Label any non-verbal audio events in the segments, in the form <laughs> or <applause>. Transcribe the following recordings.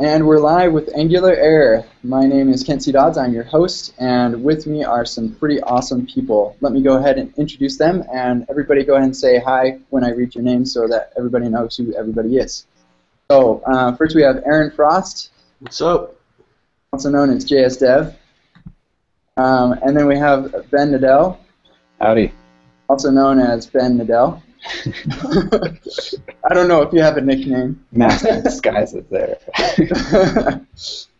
And we're live with Angular Air. My name is Kent C. Dodds. I'm your host, and with me are some pretty awesome people. Let me go ahead and introduce them, and everybody go ahead and say hi when I read your name so that everybody knows who everybody is. So, uh, first we have Aaron Frost. What's up? Also known as JS Dev. Um, and then we have Ben Nadel. Howdy. Also known as Ben Nadel. I don't know if you have a nickname. Master disguise is there. <laughs>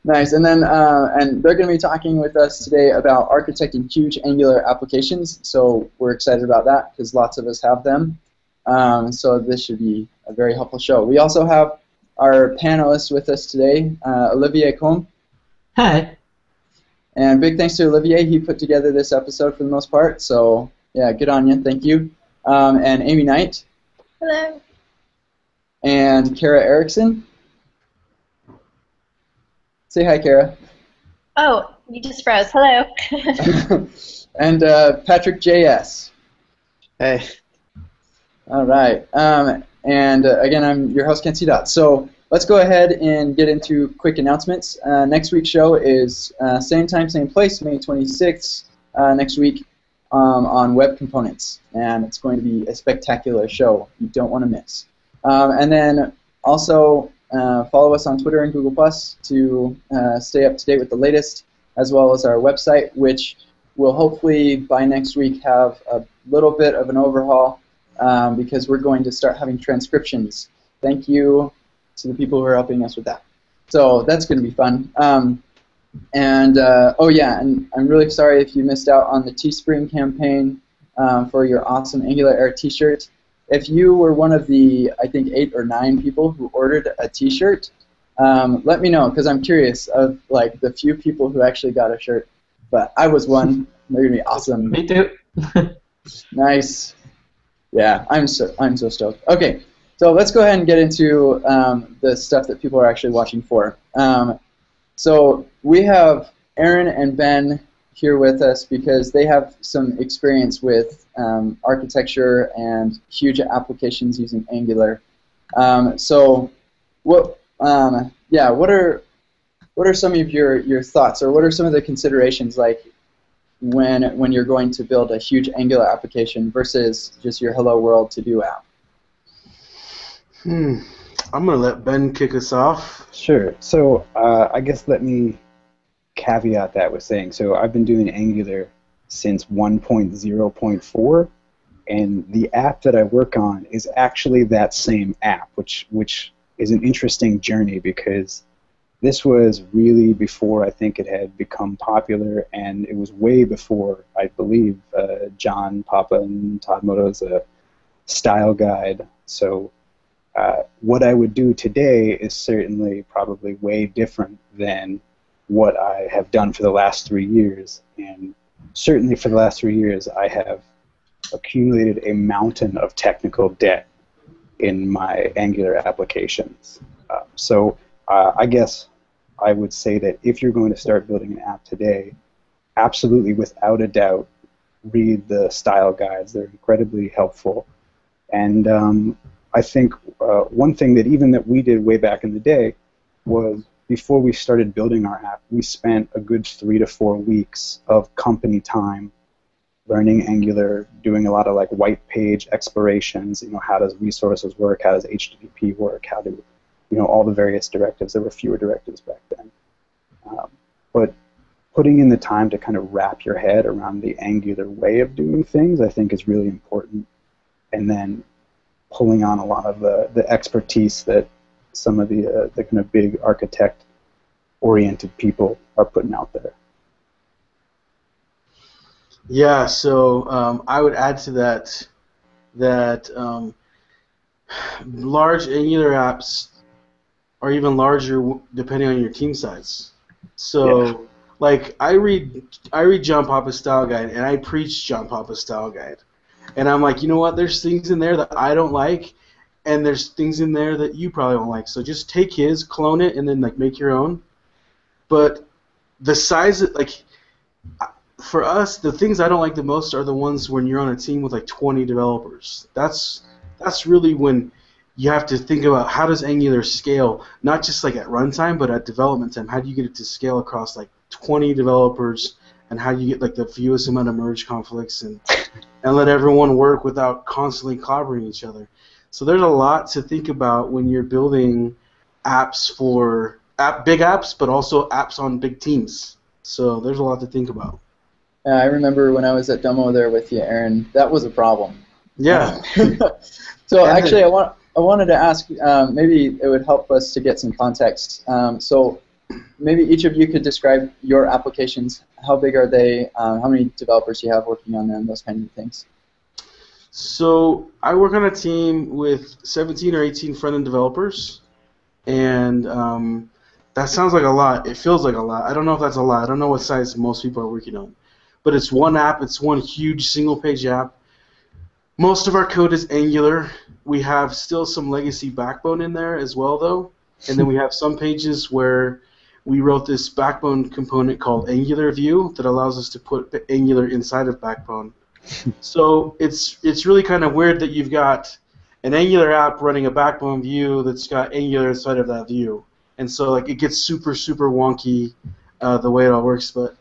nice. And then, uh, and they're going to be talking with us today about architecting huge Angular applications. So we're excited about that because lots of us have them. Um, so this should be a very helpful show. We also have our panelists with us today, uh, Olivier Combe. Hi. And big thanks to Olivier. He put together this episode for the most part. So yeah, good on you. Thank you. Um, and Amy Knight. Hello. And Kara Erickson. Say hi, Kara. Oh, you just froze. Hello. <laughs> <laughs> and uh, Patrick J.S. Hey. All right. Um, and uh, again, I'm your host, Kent C. Dodds. So let's go ahead and get into quick announcements. Uh, next week's show is uh, same time, same place, May 26th uh, next week um, on web components. And it's going to be a spectacular show you don't want to miss. Um, and then also uh, follow us on Twitter and Google Plus to uh, stay up to date with the latest, as well as our website, which will hopefully by next week have a little bit of an overhaul um, because we're going to start having transcriptions. Thank you to the people who are helping us with that. So that's going to be fun. And uh, oh yeah, and I'm really sorry if you missed out on the Teespring campaign um, for your awesome Angular Air T-shirt. If you were one of the I think eight or nine people who ordered a T-shirt, um, let me know because I'm curious of like the few people who actually got a shirt. But I was one. They're gonna be awesome. Me too. <laughs> nice. Yeah, I'm so I'm so stoked. Okay, so let's go ahead and get into um, the stuff that people are actually watching for. Um, so we have Aaron and Ben here with us because they have some experience with um, architecture and huge applications using Angular. Um, so, what? Um, yeah, what are what are some of your, your thoughts, or what are some of the considerations like when when you're going to build a huge Angular application versus just your Hello World to do app? Hmm. I'm gonna let Ben kick us off. Sure. So uh, I guess let me caveat that with saying so I've been doing Angular since 1.0.4, and the app that I work on is actually that same app, which which is an interesting journey because this was really before I think it had become popular, and it was way before I believe uh, John Papa and Todd Motto's uh, style guide. So uh, what I would do today is certainly probably way different than what I have done for the last three years. And certainly for the last three years, I have accumulated a mountain of technical debt in my Angular applications. Uh, so uh, I guess I would say that if you're going to start building an app today, absolutely without a doubt, read the style guides. They're incredibly helpful. And um, I think uh, one thing that even that we did way back in the day was before we started building our app, we spent a good three to four weeks of company time learning Angular, doing a lot of like white page explorations. You know, how does resources work? How does HTTP work? How do you know all the various directives? There were fewer directives back then, um, but putting in the time to kind of wrap your head around the Angular way of doing things, I think, is really important. And then pulling on a lot of the, the expertise that some of the, uh, the kind of big architect oriented people are putting out there. Yeah, so um, I would add to that that um, large Angular apps are even larger depending on your team size. So, yeah. like I read I read John Papa's style guide and I preach John Papa's style guide and I'm like, you know what? There's things in there that I don't like, and there's things in there that you probably don't like. So just take his, clone it, and then like make your own. But the size, of, like, for us, the things I don't like the most are the ones when you're on a team with like 20 developers. That's that's really when you have to think about how does Angular scale, not just like at runtime, but at development time. How do you get it to scale across like 20 developers, and how do you get like the fewest amount of merge conflicts and and let everyone work without constantly clobbering each other. So there's a lot to think about when you're building apps for app big apps, but also apps on big teams. So there's a lot to think about. Yeah, I remember when I was at Domo there with you, Aaron. That was a problem. Yeah. <laughs> so actually, I want I wanted to ask. Um, maybe it would help us to get some context. Um, so maybe each of you could describe your applications. How big are they? Um, how many developers you have working on them? Those kind of things. So I work on a team with 17 or 18 front-end developers, and um, that sounds like a lot. It feels like a lot. I don't know if that's a lot. I don't know what size most people are working on, but it's one app. It's one huge single-page app. Most of our code is Angular. We have still some legacy Backbone in there as well, though, and then we have some pages where we wrote this Backbone component called Angular View that allows us to put Angular inside of Backbone. <laughs> So it's it's really kind of weird that you've got an Angular app running a Backbone view that's got Angular inside of that view, and so like it gets super super wonky uh, the way it all works. But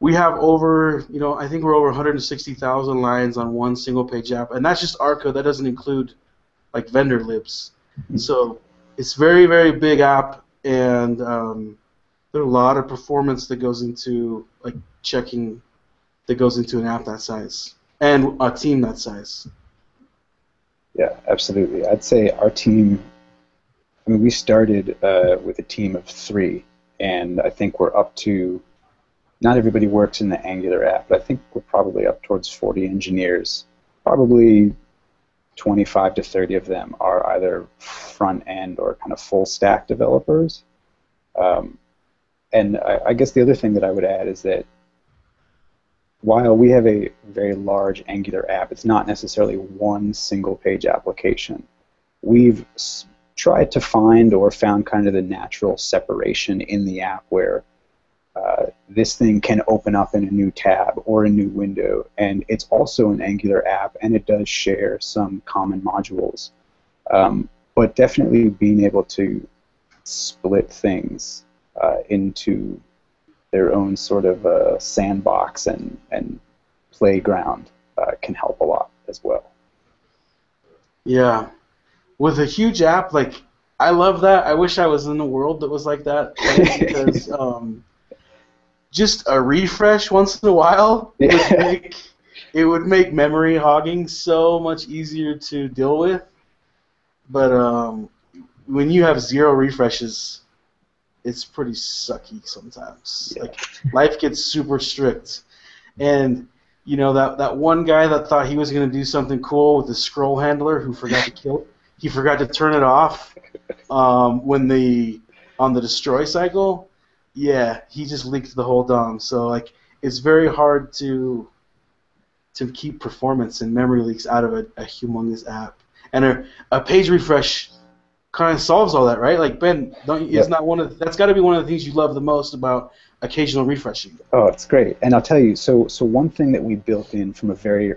we have over you know I think we're over 160,000 lines on one single page app, and that's just our code. That doesn't include like vendor libs. So it's very very big app, and um, there's a lot of performance that goes into like checking that goes into an app that size and a team that size. Yeah, absolutely. I'd say our team. I mean, we started uh, with a team of three, and I think we're up to. Not everybody works in the Angular app, but I think we're probably up towards 40 engineers. Probably 25 to 30 of them are either front end or kind of full stack developers. Um, and I, I guess the other thing that I would add is that while we have a very large Angular app, it's not necessarily one single page application. We've tried to find or found kind of the natural separation in the app where uh, this thing can open up in a new tab or a new window, and it's also an Angular app, and it does share some common modules. Um, but definitely being able to split things uh, into their own sort of uh, sandbox and, and playground uh, can help a lot as well. Yeah, with a huge app like I love that. I wish I was in a world that was like that because <laughs> um, just a refresh once in a while <laughs> would make it would make memory hogging so much easier to deal with. But um, when you have zero refreshes, it's pretty sucky sometimes. Yeah. Like life gets super strict, and you know that that one guy that thought he was going to do something cool with the scroll handler who forgot to kill. He forgot to turn it off um, when the on the destroy cycle. Yeah, he just leaked the whole DOM. So like, it's very hard to to keep performance and memory leaks out of a, a humongous app. And a, a page refresh kind of solves all that, right? Like Ben, don't you, Yeah. it's not one of the, that's got to be one of the things you love the most about occasional refreshing. Oh, it's great. And I'll tell you, so so one thing that we built in from a very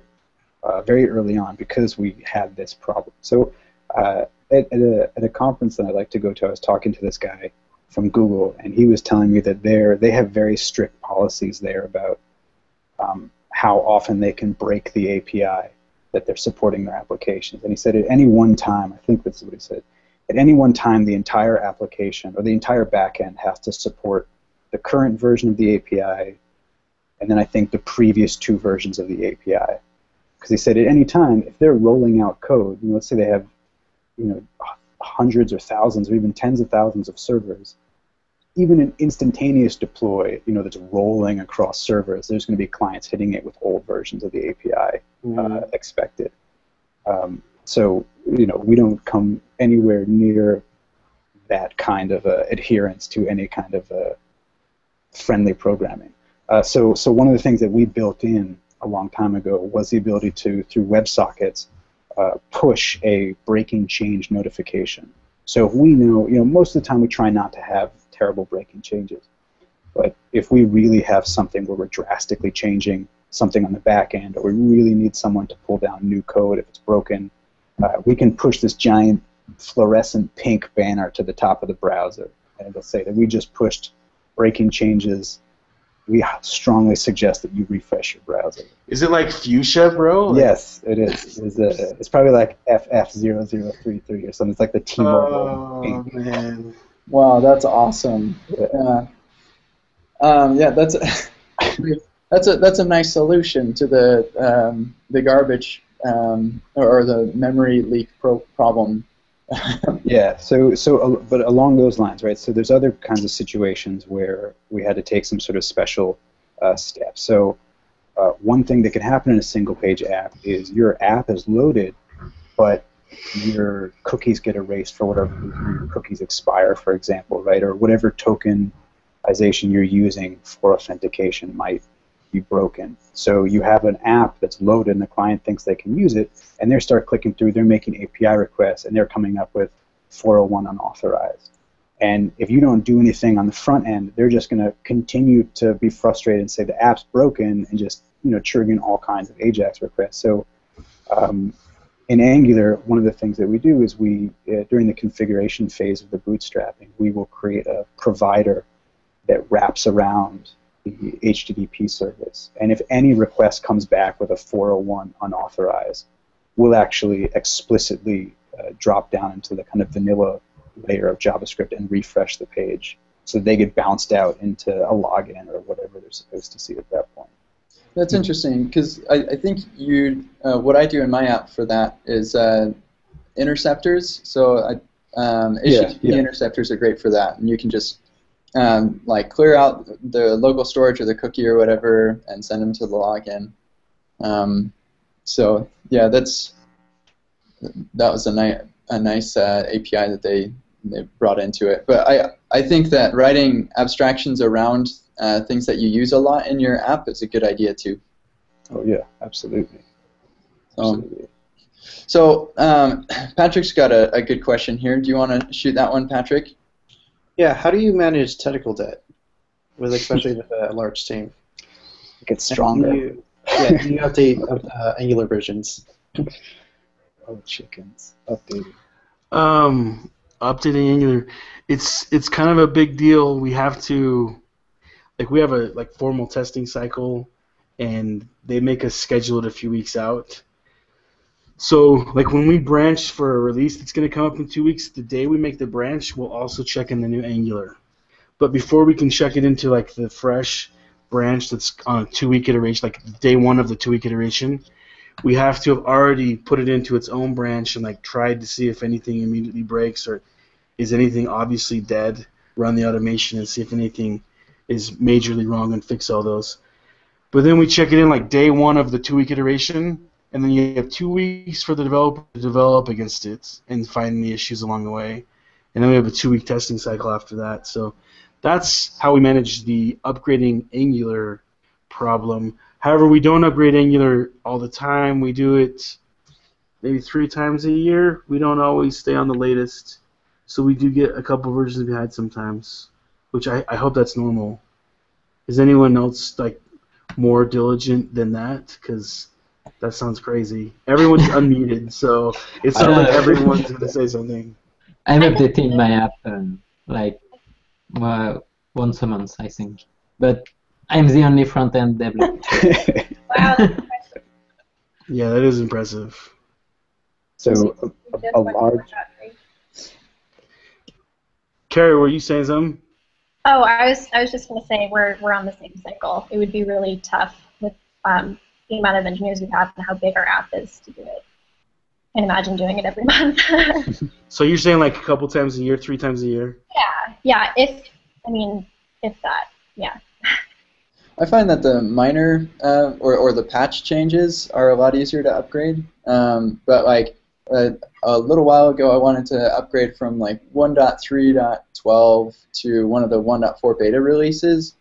uh, very early on because we had this problem. So uh, at, at, a, at a conference that I like to go to, I was talking to this guy from Google, and he was telling me that they're they have very strict policies there about um, how often they can break the API that they're supporting their applications. And he said at any one time, I think that's what he said, at any one time the entire application or the entire backend has to support the current version of the API, and then I think the previous two versions of the API. Because he said at any time, if they're rolling out code, you know, let's say they have, you know, hundreds or thousands or even tens of thousands of servers, even an instantaneous deploy, you know, that's rolling across servers, there's going to be clients hitting it with old versions of the API uh, expected. Um, so you know we don't come anywhere near that kind of uh, adherence to any kind of uh, friendly programming. Uh, so so one of the things that we built in a long time ago was the ability to through WebSockets uh, push a breaking change notification. So if we know, you know, most of the time we try not to have terrible breaking changes. But if we really have something where we're drastically changing something on the back end, or we really need someone to pull down new code if it's broken, uh, we can push this giant fluorescent pink banner to the top of the browser, and it'll say that we just pushed breaking changes. We strongly suggest that you refresh your browser. Is it like fuchsia, bro? Yes, it is. It's, a, it's probably like FF0033 or something. It's like the T-Mobile Oh pink. man. Wow, that's awesome. Yeah. Um, yeah, that's <laughs> that's a that's a nice solution to the um, the garbage um, or, the memory leak pro- problem. <laughs> Yeah. So so but along those lines, right? So there's other kinds of situations where we had to take some sort of special uh, steps. So uh, one thing that can happen in a single page app is your app is loaded, but your cookies get erased for whatever reason. Your cookies expire, for example, right? Or whatever tokenization you're using for authentication might be broken. So you have an app that's loaded and the client thinks they can use it, and they start clicking through, they're making API requests, and they're coming up with 401 unauthorized. And if you don't do anything on the front end, they're just going to continue to be frustrated and say the app's broken and just you know triggering all kinds of AJAX requests. So um, in Angular, one of the things that we do is we uh, during the configuration phase of the bootstrapping, we will create a provider that wraps around HTTP service. And if any request comes back with a 401 unauthorized, we'll actually explicitly uh, drop down into the kind of vanilla layer of JavaScript and refresh the page so they get bounced out into a login or whatever they're supposed to see at that point. That's interesting because I, I think you uh, what I do in my app for that is uh, interceptors. So I, um, Yeah, HTTP yeah. interceptors are great for that, and you can just um, like clear out the local storage or the cookie or whatever and send them to the login. Um, so yeah, that's that was a nice a nice uh, API that they they brought into it. But I I think that writing abstractions around uh, things that you use a lot in your app is a good idea too. Oh yeah, absolutely. So, absolutely. so um, <laughs> Patrick's got a, a good question here. Do you want to shoot that one, Patrick? Yeah, how do you manage technical debt, with especially with a large team? It gets stronger. Do you, yeah, do you update uh, Angular versions? Oh chickens. Updated. Um, updating Angular, it's it's kind of a big deal. We have to, like, we have a like formal testing cycle, and they make us schedule it a few weeks out. So, like, when we branch for a release that's going to come up in two weeks, the day we make the branch, we'll also check in the new Angular. But before we can check it into like the fresh branch that's on a two-week iteration, like day one of the two-week iteration, we have to have already put it into its own branch and like tried to see if anything immediately breaks or is anything obviously dead. Run the automation and see if anything is majorly wrong and fix all those. But then we check it in like day one of the two-week iteration, and then you have two weeks for the developer to develop against it and find the issues along the way, and then we have a two-week testing cycle after that. So that's how we manage the upgrading Angular problem. However, we don't upgrade Angular all the time. We do it maybe three times a year. We don't always stay on the latest, so we do get a couple versions behind sometimes, which I, I hope that's normal. Is anyone else like more diligent than that? Because that sounds crazy. Everyone's <laughs> unmuted, so it sounds like everyone's going to say something. I'm updating my app um, like uh, once a month, I think. But I'm the only front-end developer. <laughs> Wow, that's impressive. Yeah, that is impressive. so a, a, a large over? Carrie, were you saying something? Oh, I was I was just going to say we're we're on the same cycle. It would be really tough with um, the amount of engineers we have and how big our app is to do it. And imagine doing it every <laughs> month. <laughs> So you're saying like a couple times a year, three times a year? yeah, yeah. If I mean, if that, yeah. I find that the minor uh, or, or the patch changes are a lot easier to upgrade. Um, but like a, a little while ago, I wanted to upgrade from like 1.3.12 to one of the 1.4 beta releases,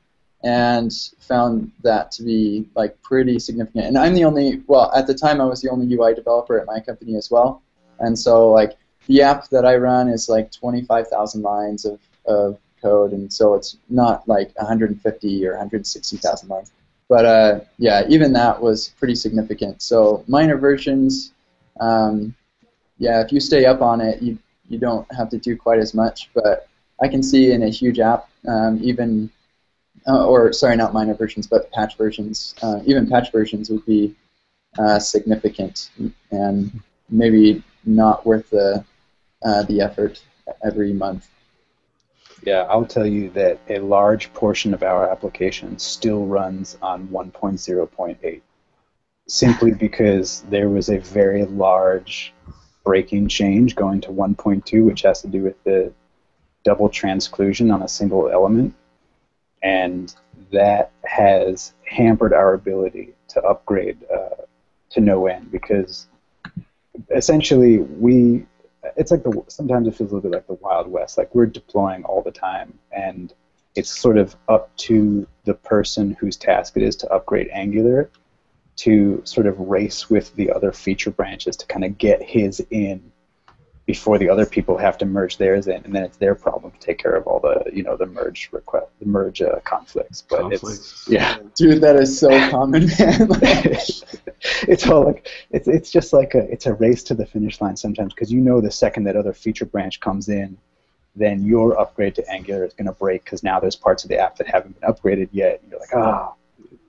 and found that to be like pretty significant. And I'm the only well at the time I was the only UI developer at my company as well, and so like the app that I run is like 25,000 lines of, of code, and so it's not like 150 or 160,000 lines. But uh, yeah, even that was pretty significant. So minor versions, um, yeah, if you stay up on it, you you don't have to do quite as much. But I can see in a huge app, um, even uh, or sorry, not minor versions, but patch versions. Uh, even patch versions would be uh, significant and maybe not worth the uh, the effort every month. Yeah, I'll tell you that a large portion of our application still runs on 1.0.8, simply because there was a very large breaking change going to 1.2, which has to do with the double transclusion on a single element, and that has hampered our ability to upgrade uh, to no end because essentially we it's like the sometimes it feels a little bit like the wild west like we're deploying all the time and it's sort of up to the person whose task it is to upgrade angular to sort of race with the other feature branches to kind of get his in before the other people have to merge theirs in, and then it's their problem to take care of all the you know the merge request, the merge uh, conflicts. But Conflicts. it's yeah, Dude, that is so common, <laughs> man. <laughs> Like, it's all like it's it's just like a it's a race to the finish line sometimes because you know the second that other feature branch comes in, then your upgrade to Angular is going to break because now there's parts of the app that haven't been upgraded yet. And you're like ah,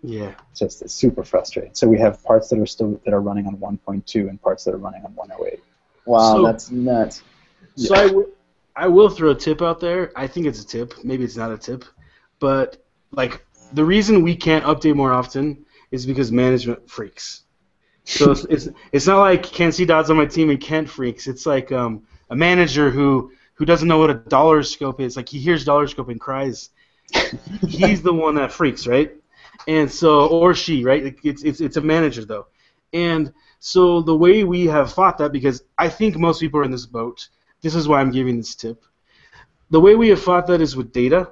Yeah. it's just it's super frustrating. So we have parts that are still that are running on 1.2 and parts that are running on 108. Wow, So- that's nuts. So I will- I will throw a tip out there. I think it's a tip. Maybe it's not a tip, but like the reason we can't update more often is because management freaks. So it's it's, it's not like Kent C. Dodds on my team and Kent freaks. It's like um, a manager who who doesn't know what a dollar scope is. Like he hears dollar scope and cries. He's the one that freaks, right? And so or she, right? It's it's it's a manager though, and so the way we have fought that because I think most people are in this boat this is why I'm giving this tip. The way we have fought that is with data.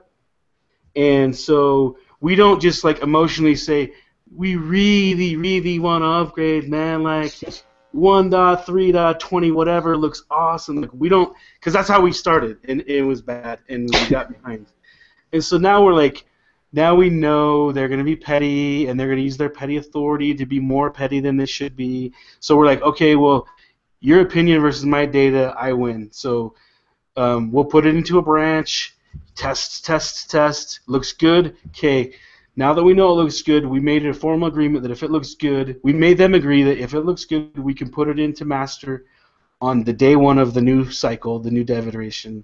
And so we don't just like emotionally say, we really, really want to upgrade, man. Like 1.3.20, whatever looks awesome. Like we don't, because that's how we started, and it was bad, and we got behind. And so now we're like, now we know they're going to be petty, and they're going to use their petty authority to be more petty than this should be. So we're like, okay, well, your opinion versus my data, I win. So um, we'll put it into a branch, test, test, test. Looks good. Okay. Now that we know it looks good, we made a formal agreement that if it looks good, we made them agree that if it looks good, we can put it into master on the day one of the new cycle, the new dev iteration.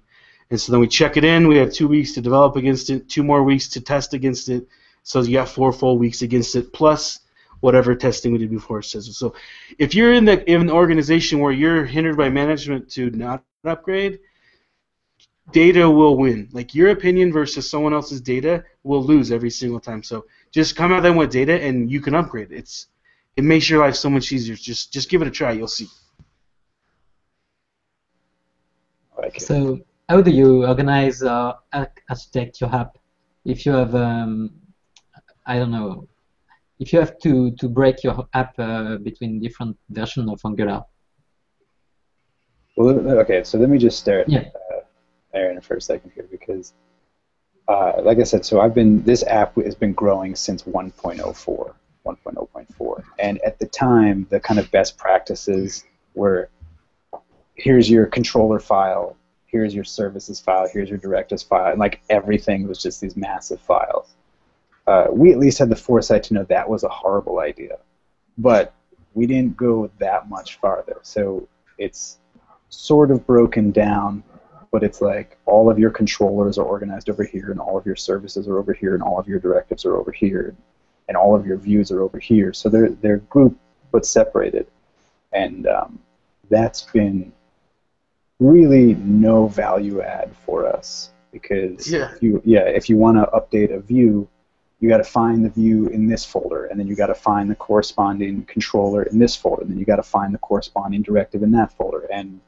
And so then we check it in. We have two weeks to develop against it, two more weeks to test against it. So you got four full weeks against it, plus whatever testing we did before says. So if you're in the in an organization where you're hindered by management to not upgrade, data will win. Like your opinion versus someone else's data will lose every single time. So just come at them with data and you can upgrade. It's it makes your life so much easier. Just just give it a try. You'll see. I like it. So how do you organize architect your app if you have um, I don't know if you have to, to break your app uh, between different versions of Angular? Well, okay, so let me just start Yeah. uh, Aaron for a second here because, uh, like I said, so I've been this app has been growing since 1.04, 1.0.4, and at the time, the kind of best practices were here's your controller file, here's your services file, here's your directives file, and like everything was just these massive files. Uh, we at least had the foresight to know that was a horrible idea, but we didn't go that much farther. So it's sort of broken down, but it's like all of your controllers are organized over here, and all of your services are over here, and all of your directives are over here, and all of your views are over here. So they're they're grouped but separated, and um, that's been really no value add for us because Yeah. if you yeah if you want to update a view you got to find the view in this folder, and then you got to find the corresponding controller in this folder, and then you got to find the corresponding directive in that folder. And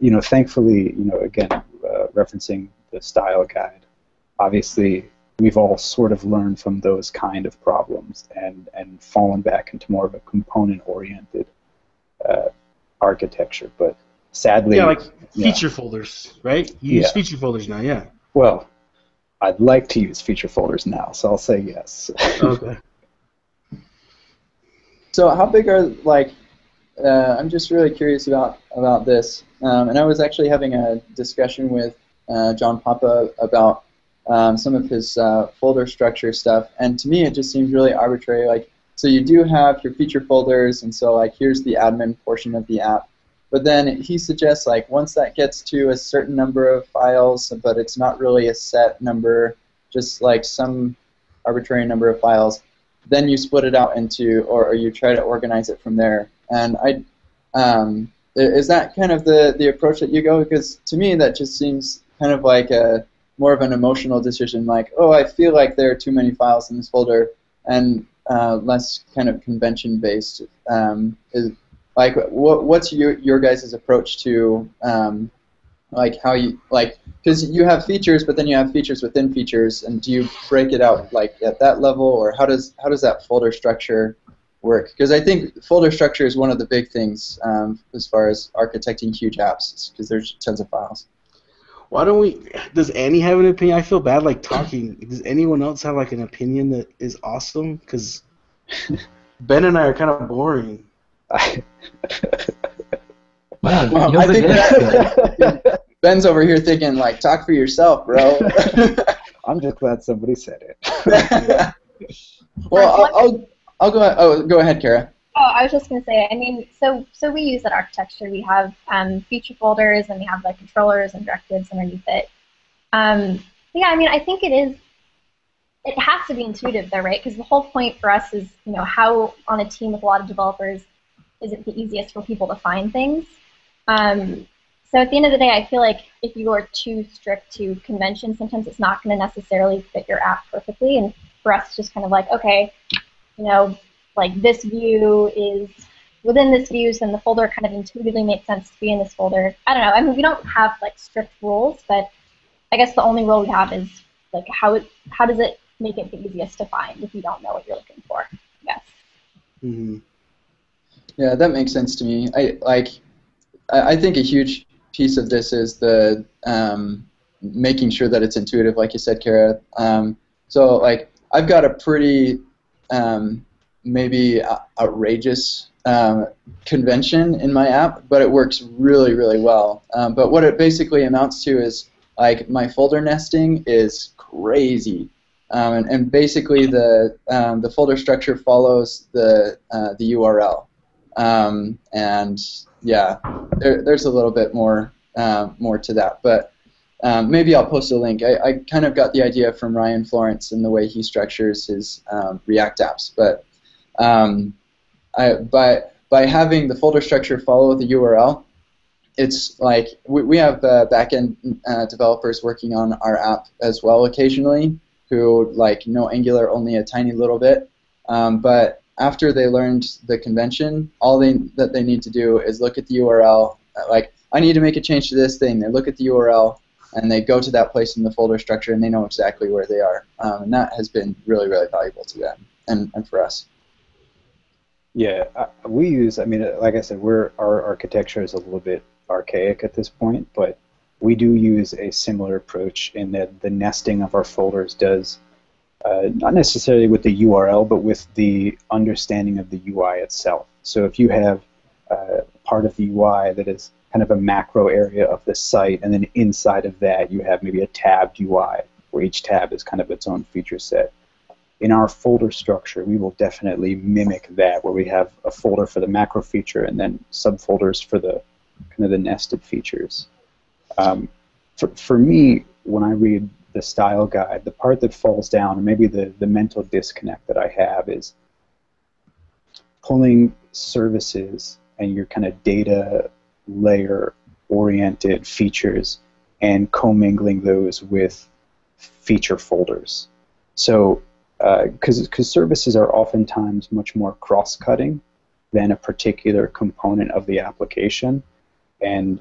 you know, thankfully, you know, again, uh, referencing the style guide, obviously, we've all sort of learned from those kind of problems and and fallen back into more of a component-oriented uh, architecture. But sadly, Yeah, like yeah. feature folders, right? You use feature folders now, yeah. well, I'd like to use feature folders now, so I'll say yes. <laughs> Okay. So how big are like uh, I'm just really curious about about this, um, and I was actually having a discussion with uh, John Papa about um, some of his uh, folder structure stuff, and to me it just seems really arbitrary. Like, so you do have your feature folders, and so like here's the admin portion of the app, but then he suggests like once that gets to a certain number of files, but it's not really a set number, just like some arbitrary number of files, then you split it out into, or, or you try to organize it from there. And I, um, is that kind of the, the approach that you go? Because to me, that just seems kind of like a more of an emotional decision, like, oh, I feel like there are too many files in this folder, and uh, less kind of convention based. Um, is, like, what, what's your your guys' approach to um, like how you like because you have features, but then you have features within features, and do you break it out like at that level, or how does how does that folder structure work? Because I think folder structure is one of the big things um, as far as architecting huge apps, because there's tons of files. Why don't we? Does Annie have an opinion? I feel bad like talking. Does anyone else have like an opinion that is awesome? Because Ben and I are kind of boring. <laughs> Well, Well, I think that- <laughs> Ben's over here thinking like, talk for yourself, bro. <laughs> I'm just glad somebody said it. well, I'll, I'll I'll go. Oh, go ahead, Kara. Oh, I was just gonna say. I mean, so so we use that architecture. We have um, feature folders, and we have like controllers and directives underneath it. Um, yeah, I mean, I think it is. It has to be intuitive, though, right? Because the whole point for us is, you know, how on a team with a lot of developers is it the easiest for people to find things. Um, so at the end of the day, I feel like if you are too strict to convention, sometimes it's not going to necessarily fit your app perfectly. And for us, it's just kind of like, okay, you know, like this view is within this view, so the folder kind of intuitively makes sense to be in this folder. I don't know. I mean, we don't have like strict rules, but I guess the only rule we have is like how it, how does it make it the easiest to find if you don't know what you're looking for? Yes. hmm Yeah, that makes sense to me. I like. I think a huge piece of this is the um, making sure that it's intuitive, like you said, Kara. Um, so, like, I've got a pretty um, maybe outrageous um, convention in my app, but it works really, really well. Um, but what it basically amounts to is like my folder nesting is crazy. Um, and, and basically, the um, the folder structure follows the uh, the URL. Um, and yeah, there, there's a little bit more uh, more to that, but um, maybe I'll post a link. I, I kind of got the idea from Ryan Florence and the way he structures his um, React apps, but um, I, by by having the folder structure follow the URL, it's like we, we have uh, backend uh, developers working on our app as well occasionally who like know Angular only a tiny little bit, um, but after they learned the convention, all they that they need to do is look at the URL. Like I need to make a change to this thing. They look at the URL and they go to that place in the folder structure and they know exactly where they are. Um, and that has been really really valuable to them and, and for us. Yeah, we use. I mean, like I said, we're our architecture is a little bit archaic at this point, but we do use a similar approach in that the nesting of our folders does uh, not necessarily with the URL, but with the understanding of the UI itself. So if you have uh, part of the UI that is kind of a macro area of the site, and then inside of that you have maybe a tabbed UI where each tab is kind of its own feature set. In our folder structure, we will definitely mimic that, where we have a folder for the macro feature and then subfolders for the kind of the nested features. Um, for, for me, when I read the style guide, the part that falls down, and maybe the, the mental disconnect that I have is pulling services and your kind of data layer oriented features and commingling those with feature folders. So, uh, because because services are oftentimes much more cross-cutting than a particular component of the application, and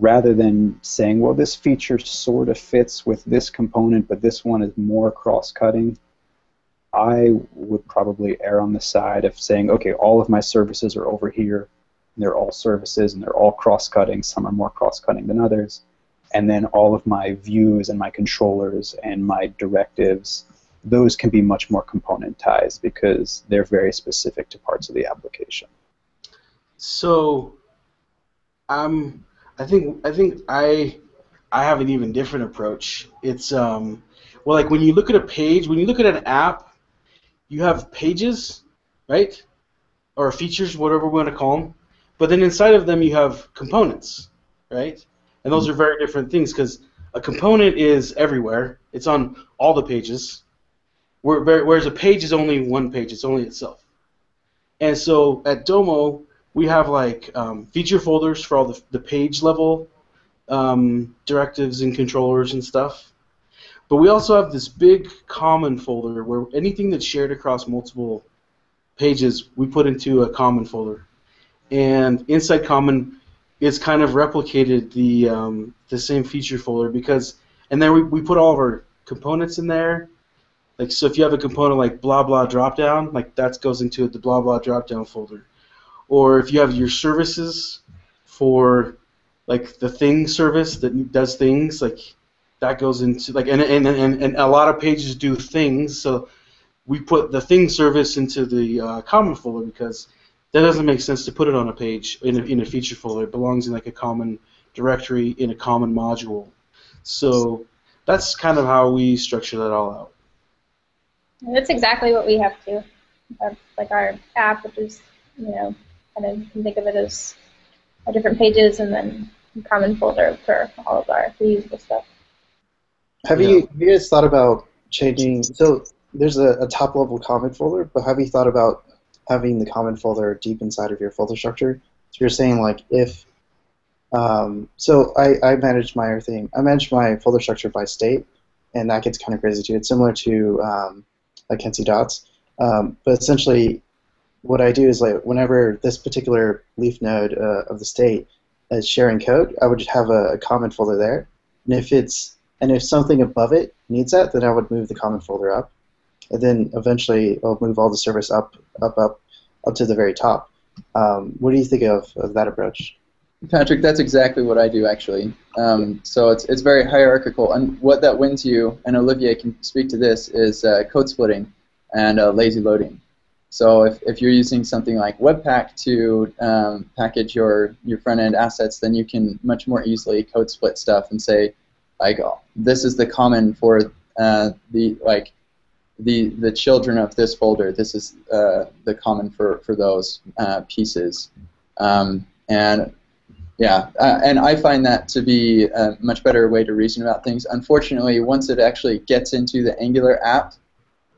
rather than saying, well, this feature sort of fits with this component, but this one is more cross-cutting, I would probably err on the side of saying, okay, all of my services are over here, and they're all services, and they're all cross-cutting. Some are more cross-cutting than others, and then all of my views and my controllers and my directives, those can be much more componentized because they're very specific to parts of the application. So, I'm. I think. I think I. I have an even different approach. It's um. Well, like when you look at a page, when you look at an app, you have pages, right? Or features, whatever we want to call them. But then inside of them, you have components, right? And those are very different things because a component is everywhere. It's on all the pages. Whereas a page is only one page. It's only itself. And so at Domo, we have like um, feature folders for all the, the page level um, directives and controllers and stuff. But we also have this big common folder where anything that's shared across multiple pages, we put into a common folder. And inside common, it's kind of replicated the um, the same feature folder because, and then we, we put all of our components in there. Like so, if you have a component like blah blah dropdown, like that goes into the blah blah dropdown folder. Or if you have your services for like the thing service that does things, like that goes into like and and, and, and a lot of pages do things, so we put the thing service into the uh, common folder because that doesn't make sense to put it on a page in a, in a feature folder. It belongs in like a common directory in a common module. So that's kind of how we structure that all out. That's exactly what we have to. Like our app, which is, you know, kind of you can think of it as our different pages and then a common folder for all of our reusable stuff. Have Yeah. you have you guys thought about changing? So there's a, a top level common folder, but have you thought about having the common folder deep inside of your folder structure? So you're saying like if um, so I, I manage my thing. I manage my folder structure by state, and that gets kind of crazy too. It's similar to um, like Kent C. Dodds, um, but essentially, what I do is like whenever this particular leaf node uh, of the state is sharing code, I would just have a, a common folder there, and if it's and if something above it needs that, then I would move the common folder up, and then eventually I'll move all the service up, up, up, up to the very top. Um, what do you think of, of that approach? Patrick, that's exactly what I do actually. Um, so it's it's very hierarchical, and what that wins you, and Olivier can speak to this, is uh, code splitting and uh, lazy loading. So if, if you're using something like Webpack to um, package your your front end assets, then you can much more easily code split stuff and say, like, oh, this is the common for uh, the like the the children of this folder. This is uh, the common for for those uh, pieces, um, and yeah, uh, and I find that to be a much better way to reason about things. Unfortunately, once it actually gets into the Angular app,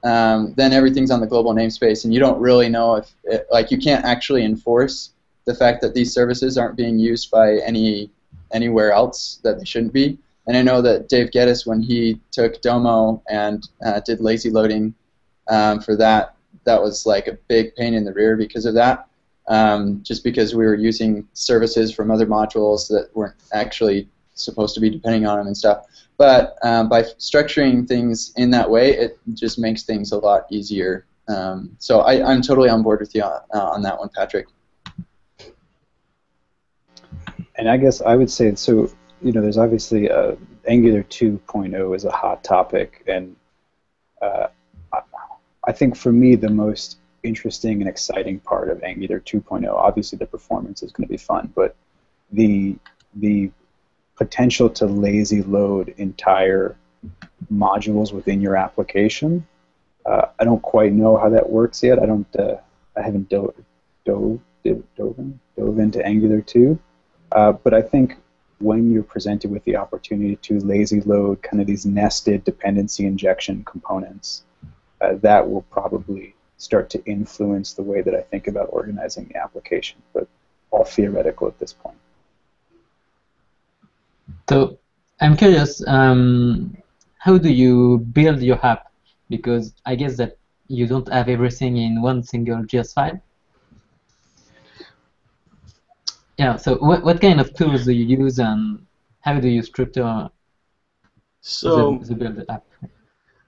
um, then everything's on the global namespace, and you don't really know if, it, like, you can't actually enforce the fact that these services aren't being used by any anywhere else that they shouldn't be. And I know that Dave Geddes, when he took Domo and uh, did lazy loading um, for that, that was like a big pain in the rear because of that um, just because we were using services from other modules that weren't actually supposed to be depending on them and stuff. But um, by structuring things in that way, it just makes things a lot easier. Um, so I, I'm totally on board with you on, uh, on that one, Patrick. And I guess I would say so. You know, there's obviously uh, Angular 2.0 is a hot topic, and uh, I think for me the most interesting and exciting part of Angular 2.0, obviously the performance is going to be fun, but the the potential to lazy load entire modules within your application. Uh, I don't quite know how that works yet. I don't. Uh, I haven't dove dove dove, dove into Angular 2. Uh, but I think when you're presented with the opportunity to lazy load kind of these nested dependency injection components, uh, that will probably start to influence the way that I think about organizing the application. But all theoretical at this point. So I'm curious, um, how do you build your app? Because I guess that you don't have everything in one single JS file. Yeah, so what, what kind of tools do you use and how do you structure So the, the build app?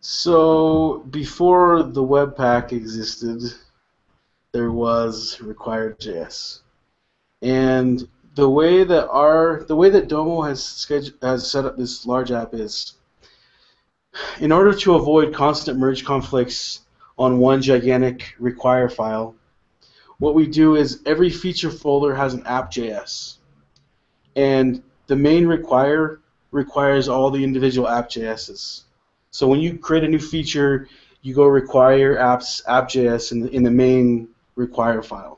So before the Webpack existed, there was RequireJS, and the way that our the way that Domo has scheduled, has set up this large app is, in order to avoid constant merge conflicts on one gigantic require file, what we do is every feature folder has an app.js, and the main require requires all the individual app.js's. So when you create a new feature, you go require apps app.js in the, in the main require file.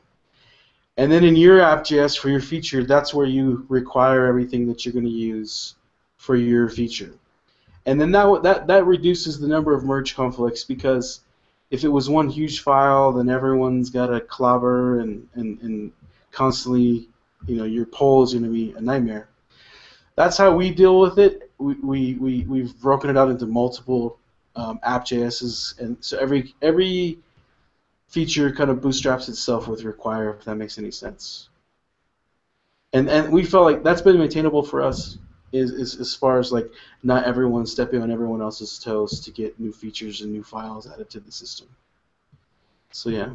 And then in your app.js for your feature, that's where you require everything that you're going to use for your feature. And then that, that, that reduces the number of merge conflicts because if it was one huge file, then everyone's got to clobber and, and, and constantly, you know, your poll is going to be a nightmare. That's how we deal with it. We, we, we, we've broken it out into multiple um, app.js's, and so every every feature kind of bootstraps itself with require, if that makes any sense. And and we felt like that's been maintainable for us, is, is as far as like not everyone stepping on everyone else's toes to get new features and new files added to the system. So yeah.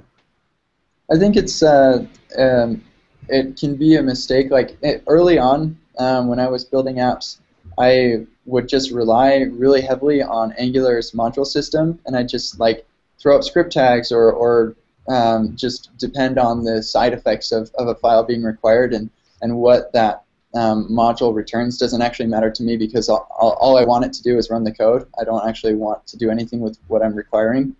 I think it's uh, um, it can be a mistake. Like it, early on, um, when I was building apps, I would just rely really heavily on Angular's module system, and I just like throw up script tags or, or um, just depend on the side effects of, of a file being required and, and what that um, module returns doesn't actually matter to me because all, all, all, I want it to do is run the code. I don't actually want to do anything with what I'm requiring.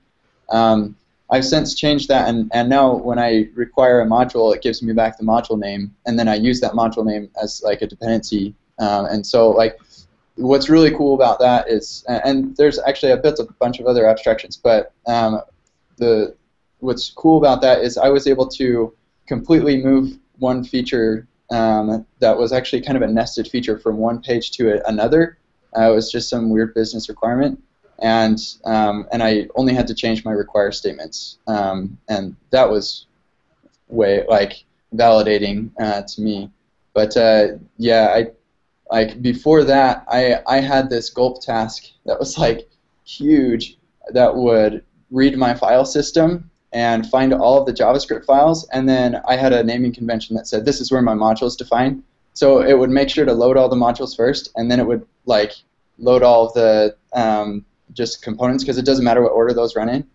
Um, I've since changed that, and, and now when I require a module, it gives me back the module name, and then I use that module name as like a dependency. Um, and so like what's really cool about that is, and there's actually a bunch of other abstractions, but um, the what's cool about that is I was able to completely move one feature um, that was actually kind of a nested feature from one page to another. Uh, it was just some weird business requirement, and um, and I only had to change my require statements, um, and that was way like validating uh, to me. But uh, yeah, I like before that, I I had this gulp task that was like huge that would read my file system and find all of the JavaScript files, and then I had a naming convention that said this is where my module is defined. So it would make sure to load all the modules first, and then it would like load all of the um, just components because it doesn't matter what order those run in.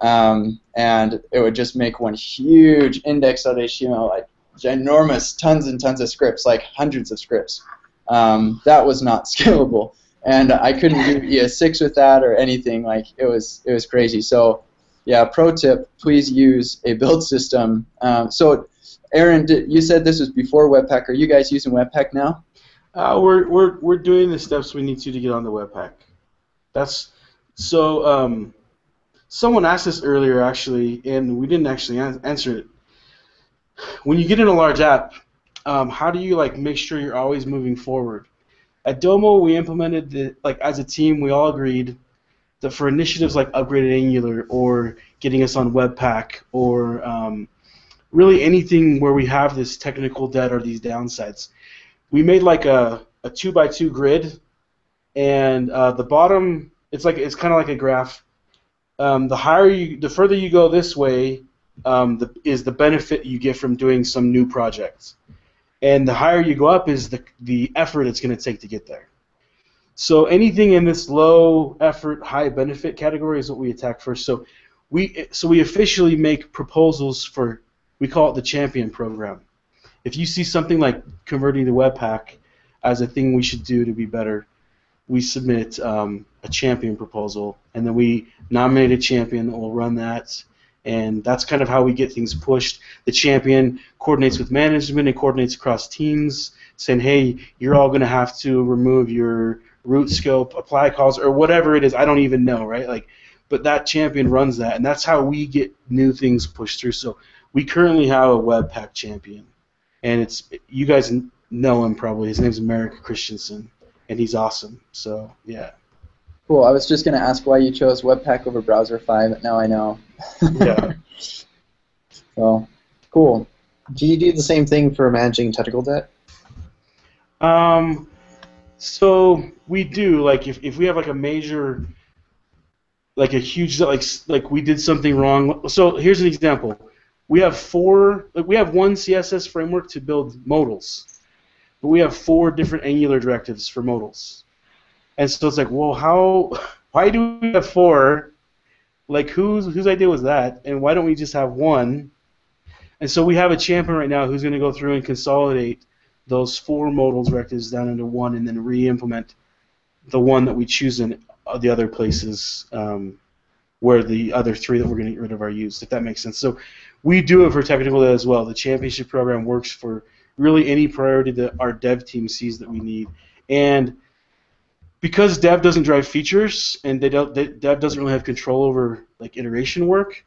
Um, and it would just make one huge index.html, like ginormous, tons and tons of scripts, like hundreds of scripts. Um, that was not <laughs> scalable, and I couldn't do ES6 with that or anything. Like it was, it was crazy. So, yeah. Pro tip: please use a build system. Um, so, Aaron, did, you said this was before Webpack. Are you guys using Webpack now? Uh, we're, we're, we're doing the steps we need to to get on the Webpack. That's so. Um, someone asked this earlier, actually, and we didn't actually answer it. When you get in a large app, um, how do you like make sure you're always moving forward? At Domo, we implemented the like as a team, we all agreed that for initiatives like upgraded Angular or getting us on Webpack or um, really anything where we have this technical debt or these downsides, we made like a, a two by two grid, and uh, the bottom it's like it's kind of like a graph. Um, the higher you, the further you go this way, um, the, is the benefit you get from doing some new projects and the higher you go up is the the effort it's going to take to get there. So anything in this low effort, high benefit category is what we attack first. So we so we officially make proposals for we call it the champion program. If you see something like converting to Webpack as a thing we should do to be better, we submit um, a champion proposal, and then we nominate a champion that will run that and that's kind of how we get things pushed. The champion coordinates with management and coordinates across teams, saying, "Hey, you're all going to have to remove your root scope, apply calls, or whatever it is. I don't even know, right? Like, but that champion runs that, and that's how we get new things pushed through. So we currently have a Webpack champion, and it's you guys know him probably. His name's Merrick Christensen, and he's awesome. So yeah. Cool. I was just going to ask why you chose Webpack over Browserify, but now I know. Yeah. <laughs> So, cool. Do you do the same thing for managing technical debt? Um, so we do. Like, if, if we have like a major, like a huge, like like we did something wrong. So here's an example. We have four. Like we have one CSS framework to build modals, but we have four different Angular directives for modals. And so it's like, well, how? <laughs> Why do we have four? Like, whose whose idea was that? And why don't we just have one? And so we have a champion right now who's going to go through and consolidate those four modal directives down into one, and then re-implement the one that we choose in the other places um, where the other three that we're going to get rid of are used. If that makes sense. So we do it for technical debt as well. The championship program works for really any priority that our dev team sees that we need, and because dev doesn't drive features and they don't, they, dev doesn't really have control over like iteration work,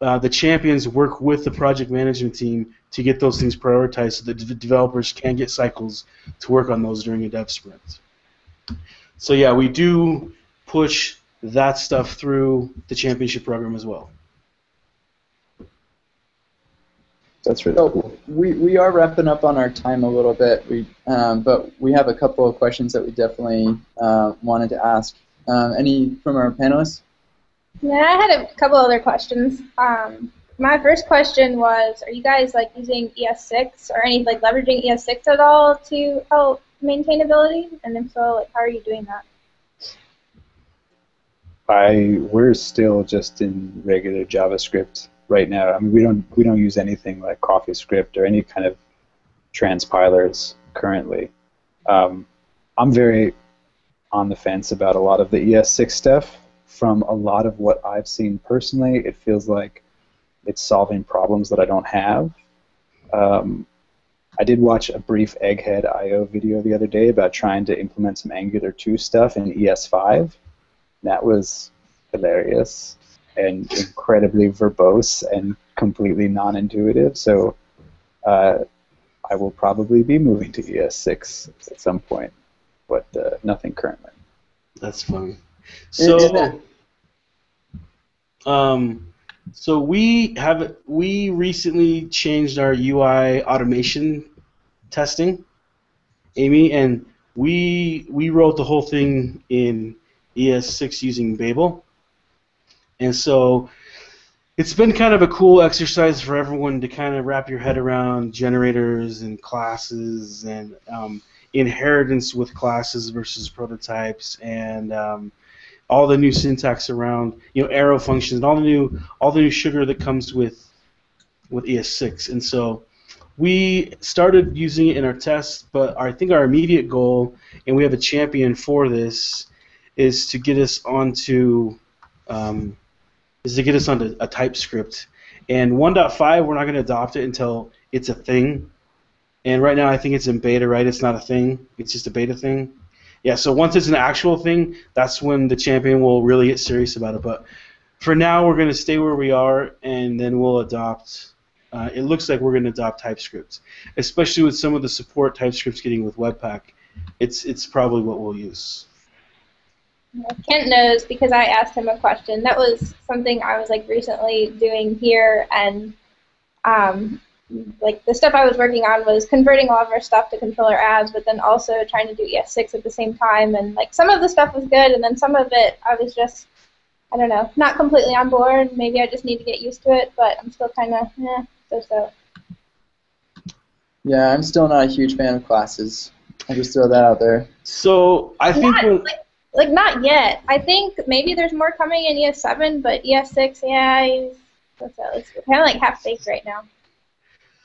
uh, the champions work with the project management team to get those things prioritized so that the developers can get cycles to work on those during a dev sprint. So yeah, we do push that stuff through the championship program as well. That's really So cool. we, we are wrapping up on our time a little bit, we, um, but we have a couple of questions that we definitely uh, wanted to ask. Um, any from our panelists? Yeah, I had a couple other questions. Um, my first question was, are you guys like using ES6 or any like leveraging ES6 at all to help maintainability? And if so, like how are you doing that? I we're still just in regular JavaScript right now. I mean, we don't we don't use anything like CoffeeScript or any kind of transpilers currently. Um, I'm very on the fence about a lot of the ES6 stuff. From a lot of what I've seen personally, it feels like it's solving problems that I don't have. Um, I did watch a brief Egghead IO video the other day about trying to implement some Angular 2 stuff in ES5. That was hilarious and incredibly verbose and completely non-intuitive. So uh, I will probably be moving to ES6 at some point, but uh, nothing currently. That's funny. So, um, so we have we recently changed our UI automation testing, Amy, and we we wrote the whole thing in ES6 using Babel, and so it's been kind of a cool exercise for everyone to kind of wrap your head around generators and classes and um, inheritance with classes versus prototypes and um, all the new syntax around you know arrow functions and all the new all the new sugar that comes with with ES6 and so we started using it in our tests but I think our immediate goal and we have a champion for this is to get us onto um, is to get us onto a TypeScript and 1.5 we're not going to adopt it until it's a thing and right now I think it's in beta right it's not a thing it's just a beta thing yeah, so once it's an actual thing, that's when the champion will really get serious about it. But for now, we're going to stay where we are, and then we'll adopt. Uh, it looks like we're going to adopt TypeScript, especially with some of the support TypeScript's getting with Webpack. It's it's probably what we'll use. Kent knows because I asked him a question. That was something I was like recently doing here, and um, like the stuff I was working on was converting all of our stuff to controller as, but then also trying to do ES6 at the same time. And like some of the stuff was good, and then some of it I was just, I don't know, not completely on board. Maybe I just need to get used to it, but I'm still kind of, eh, so-so. Yeah, I'm still not a huge fan of classes. I'll just throw that out there. So I think Not, when, like, like not yet. I think maybe there's more coming in ES7, but ES6, yeah, it's, what's that? It's kind of like half baked right now.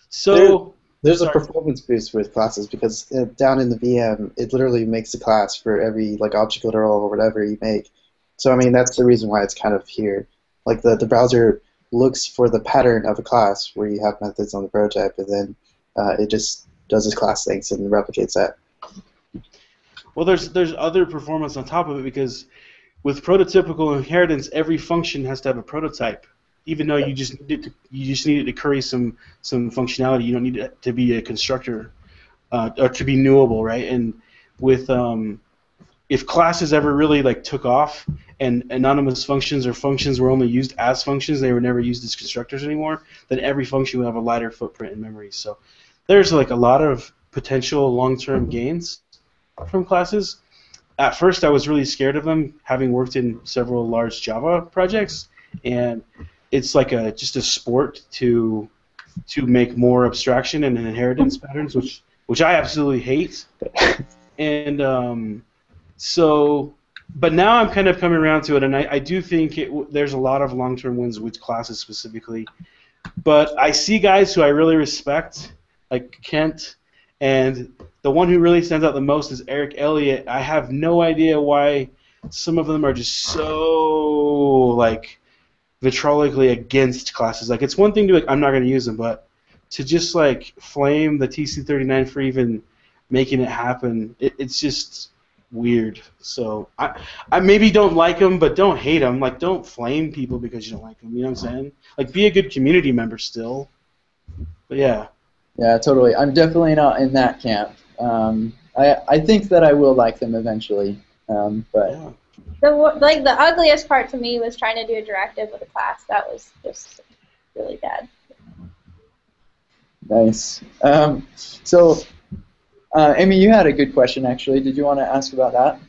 so There's a performance boost with classes because uh, down in the VM, it literally makes a class for every like object literal or whatever you make. So I mean, that's the reason why it's kind of here. Like the, the browser looks for the pattern of a class where you have methods on the prototype, and then uh, it just does its class things and replicates that. Well, there's there's other performance on top of it because with prototypical inheritance, every function has to have a prototype. Even though you just need it to, you just need it to curry some some functionality, you don't need it to be a constructor uh, or to be newable, right? And with um, if classes ever really like took off and anonymous functions or functions were only used as functions, they were never used as constructors anymore, then every function would have a lighter footprint in memory. So there's like a lot of potential long-term gains from classes. At first, I was really scared of them, having worked in several large Java projects, and it's like a just a sport to to make more abstraction and inheritance patterns, which which I absolutely hate. And um, so, but now I'm kind of coming around to it, and I, I do think it, there's a lot of long-term wins with classes specifically. but I see guys who I really respect, like Kent, and the one who really stands out the most is Eric Elliott. I have no idea why some of them are just so like vitriolically against classes. Like it's one thing to like I'm not going to use them, but to just like flame the TC39 for even making it happen, it, it's just weird. So I, I maybe don't like them, but don't hate them. Like don't flame people because you don't like them. You know what I'm saying? Like be a good community member still. But yeah. Yeah, totally. I'm definitely not in that camp. Um, I I think that I will like them eventually, um, but yeah. The like the ugliest part to me was trying to do a directive with a class. That was just really bad. nice. Um, so, uh, Amy, you had a good question actually. Did you want to ask about that?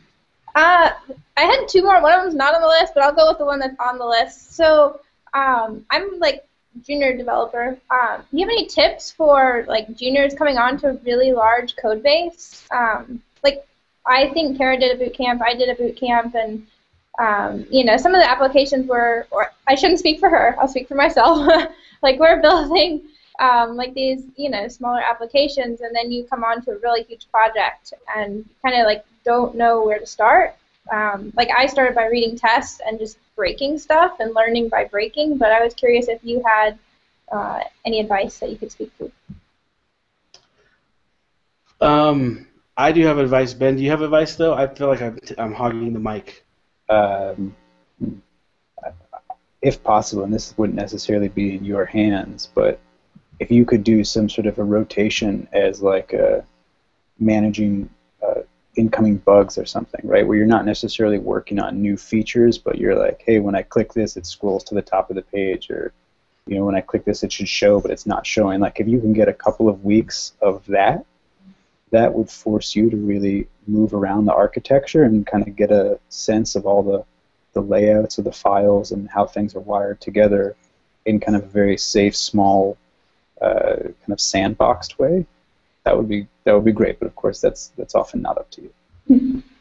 Uh, I had two more. One of them's not on the list, but I'll go with the one that's on the list. So, um, I'm like junior developer. Um, do you have any tips for like juniors coming on to a really large code base? Um, like, I think Kara did a boot camp. I did a boot camp, and um, you know, some of the applications were, or I shouldn't speak for her. I'll speak for myself. <laughs> like, we're building um, like these, you know, smaller applications, and then you come on to a really huge project and kind of like don't know where to start. Um, like I started by reading tests and just breaking stuff and learning by breaking, but I was curious if you had uh, any advice that you could speak to. Um, I do have advice. Ben, do you have advice though? I feel like I'm, I'm hogging the mic. Um, if possible, and this wouldn't necessarily be in your hands, but if you could do some sort of a rotation as like a managing incoming bugs or something, right? Where you're not necessarily working on new features, but you're like, hey, when I click this, it scrolls to the top of the page, or you know, when I click this, it should show, but it's not showing. Like, if you can get a couple of weeks of that, that would force you to really move around the architecture and kind of get a sense of all the the layouts of the files and how things are wired together in kind of a very safe, small, uh, kind of sandboxed way. That would be that would be great, but of course that's that's often not up to you. <laughs>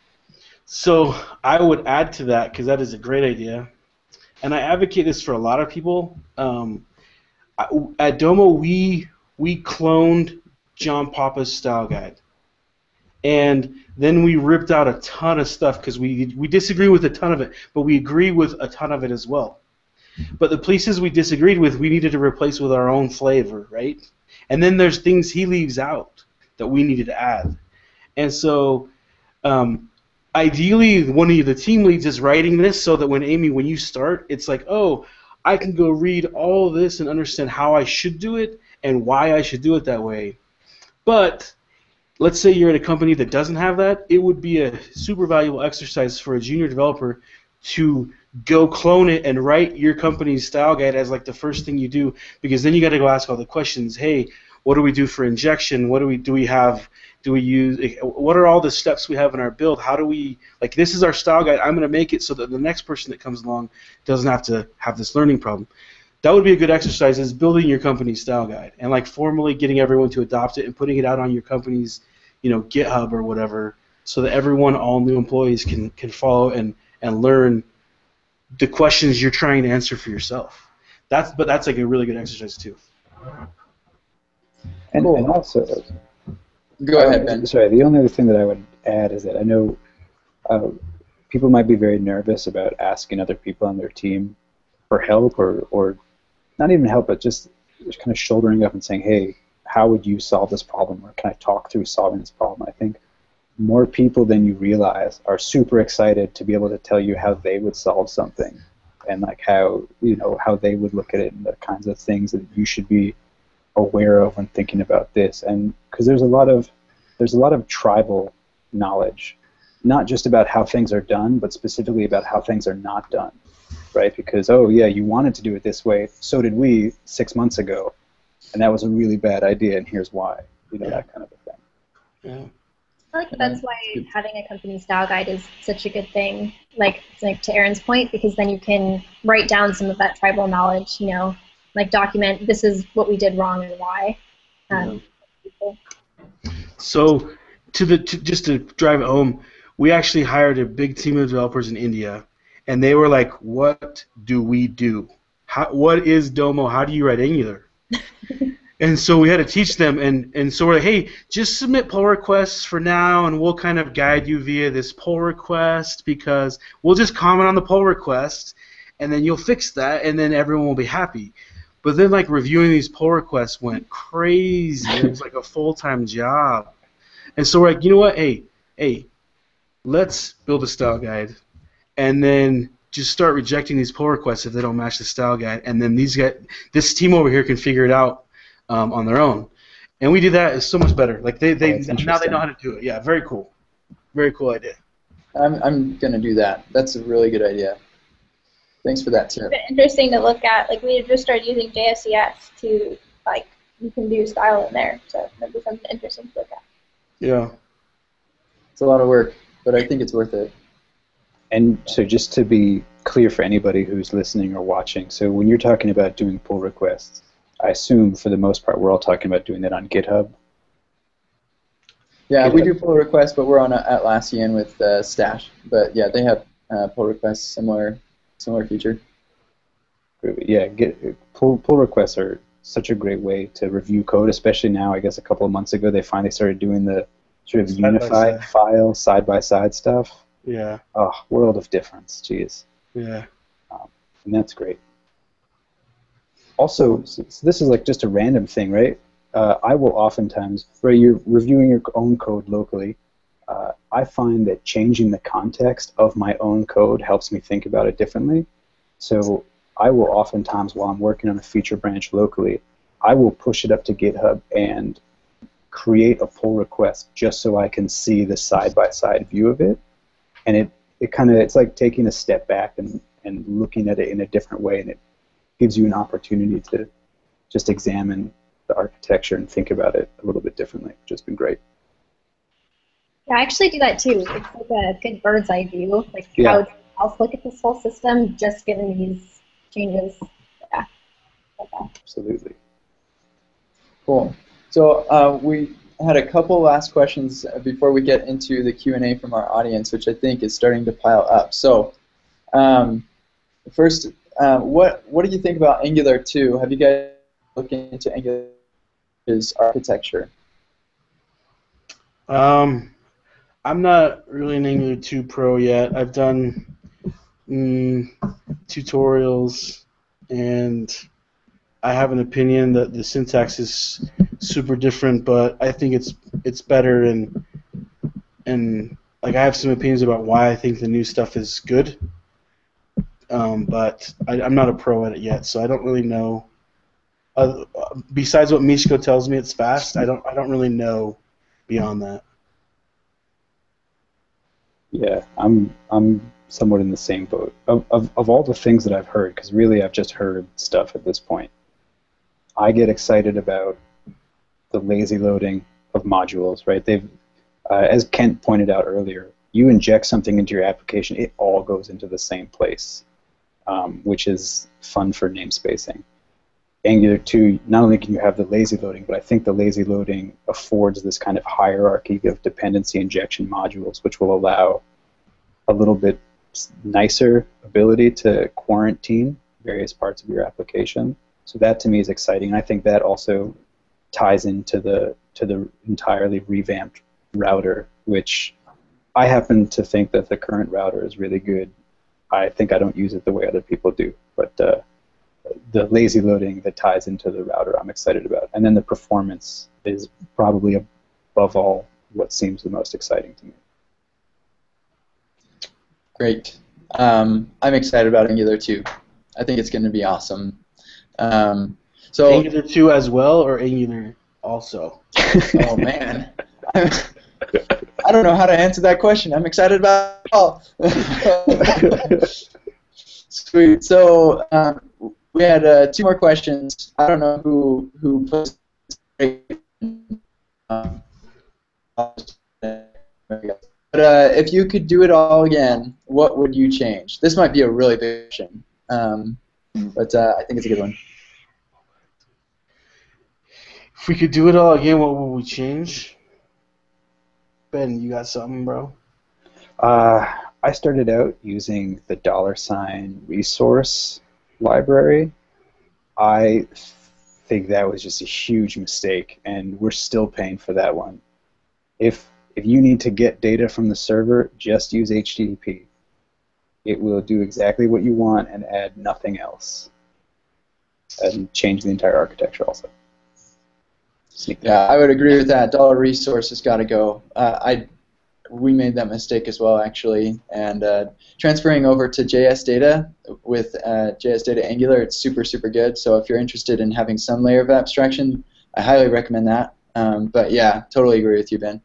So I would add to that because that is a great idea, and I advocate this for a lot of people. Um, at Domo, we we cloned John Papa's style guide, and then we ripped out a ton of stuff because we we disagree with a ton of it, but we agree with a ton of it as well. But the places we disagreed with, we needed to replace with our own flavor, right? And then there's things he leaves out that we needed to add, and so. Um, ideally one of the team leads is writing this so that when Amy, when you start, it's like, oh, I can go read all this and understand how I should do it and why I should do it that way. But let's say you're at a company that doesn't have that, it would be a super valuable exercise for a junior developer to go clone it and write your company's style guide as like the first thing you do because then you got to go ask all the questions. Hey, what do we do for injection? What do we do we have do we use what are all the steps we have in our build how do we like this is our style guide i'm going to make it so that the next person that comes along doesn't have to have this learning problem that would be a good exercise is building your company's style guide and like formally getting everyone to adopt it and putting it out on your company's you know github or whatever so that everyone all new employees can can follow and and learn the questions you're trying to answer for yourself that's but that's like a really good exercise too And, Cool. and also, Go ahead, Ben. Sorry, the only other thing that I would add is that I know uh, people might be very nervous about asking other people on their team for help or, or not even help, but just, just kind of shouldering up and saying, hey, how would you solve this problem? Or can I talk through solving this problem? I think more people than you realize are super excited to be able to tell you how they would solve something and like how you know how they would look at it and the kinds of things that you should be aware of when thinking about this. And because there's a lot of there's a lot of tribal knowledge not just about how things are done but specifically about how things are not done right? Because oh yeah you wanted to do it this way. So did we six months ago. And that was a really bad idea and here's why you know Yeah. that kind of a thing. Yeah feel like that's why having a company style guide is such a good thing. Like, like to Aaron's point, because then you can write down some of that tribal knowledge. You know, like document this is what we did wrong and why. Um, people. So, to the to, just to drive it home, we actually hired a big team of developers in India, and they were like, "What do we do? how, what is Domo? How do you write Angular? <laughs> and so we had to teach them, and, and so we're like, hey, just submit pull requests for now, and we'll kind of guide you via this pull request because we'll just comment on the pull request, and then you'll fix that, and then everyone will be happy. But then, like reviewing these pull requests went crazy. it was like a full time job, and so we're like, you know what? Hey, hey, let's build a style guide, and then just start rejecting these pull requests if they don't match the style guide, and then these guys, this team over here can figure it out um, on their own. And we do that. It's so much better. Like they, they That's now they know how to do it. Yeah, very cool. Very cool idea. I'm, I'm going to do that. That's a really good idea. Thanks for that It's tip. been interesting to look at. Like we just started using JSCS to like you can do style in there, so that'd be something interesting to look at. Yeah. It's a lot of work, but I think it's worth it. And so, just to be clear for anybody who's listening or watching, so when you're talking about doing pull requests, I assume for the most part we're all talking about doing that on GitHub. Yeah, Good. we do pull requests, but we're on a Atlassian with uh, Stash. But yeah, they have uh, pull requests, similar similar feature. Yeah, get pull pull requests are such a great way to review code, especially now. I guess a couple of months ago they finally started doing the sort of Side unified side. file side by side stuff. Yeah. Oh, world of difference, jeez, Yeah. and that's great. Also, so this is like just a random thing, right? Uh, I will oftentimes, right, you're reviewing your own code locally. Uh, I find that changing the context of my own code helps me think about it differently. So I will oftentimes, while I'm working on a feature branch locally, I will push it up to GitHub and create a pull request just so I can see the side-by-side view of it. And it, it kind of it's like taking a step back and, and looking at it in a different way, and it gives you an opportunity to just examine the architecture and think about it a little bit differently, which has been great. Yeah, I actually do that too. It's like a good bird's eye view. Like Yeah. how would else look at this whole system just given these changes. Yeah. Like. Absolutely. Cool. So uh, we had a couple last questions before we get into the Q and A from our audience, which I think is starting to pile up. So, um, first, uh, what what do you think about Angular 2? Have you guys looked into Angular's architecture? Um, I'm not really an Angular 2 pro yet. I've done mm, tutorials, and I have an opinion that the syntax is super different, but I think it's it's better and and like I have some opinions about why I think the new stuff is good. Um, but I, I'm not a pro at it yet, so I don't really know. Uh, besides what Misko tells me, it's fast. I don't. I don't really know beyond that. Yeah, I'm I'm somewhat in the same boat. Of of, of all the things that I've heard, because really I've just heard stuff at this point. I get excited about the lazy loading of modules, right? They've, uh, as Kent pointed out earlier, you inject something into your application, it all goes into the same place, um, which is fun for namespacing. Angular 2, not only can you have the lazy loading, but I think the lazy loading affords this kind of hierarchy of dependency injection modules, which will allow a little bit nicer ability to quarantine various parts of your application. So that to me is exciting. I think that also ties into the to the entirely revamped router, which I happen to think that the current router is really good. I think I don't use it the way other people do, but uh, the lazy loading that ties into the router I'm excited about. And then the performance is probably above all what seems the most exciting to me. Great. Um, I'm excited about Angular 2. I think it's going to be awesome. Um, so, Angular 2 as well, or Angular also? <laughs> oh man, <laughs> I don't know how to answer that question. I'm excited about it all. <laughs> Sweet. So um, we had uh, two more questions. I don't know who who posted. Um, but uh, if you could do it all again, what would you change? This might be a really big question, um, but uh, I think it's a good one. If we could do it all again, what would we change? Ben, you got something, bro? Uh, I started out using the dollar sign resource library, I think that was just a huge mistake, and we're still paying for that one. If if you need to get data from the server, just use HTTP. It will do exactly what you want and add nothing else, and change the entire architecture also. Yeah, I would agree with that. Dollar resource has got to go. Uh, I we made that mistake as well actually, and uh, transferring over to JS Data with uh, JS Data Angular, it's super super good. So if you're interested in having some layer of abstraction, I highly recommend that. Um, but yeah, totally agree with you, Ben.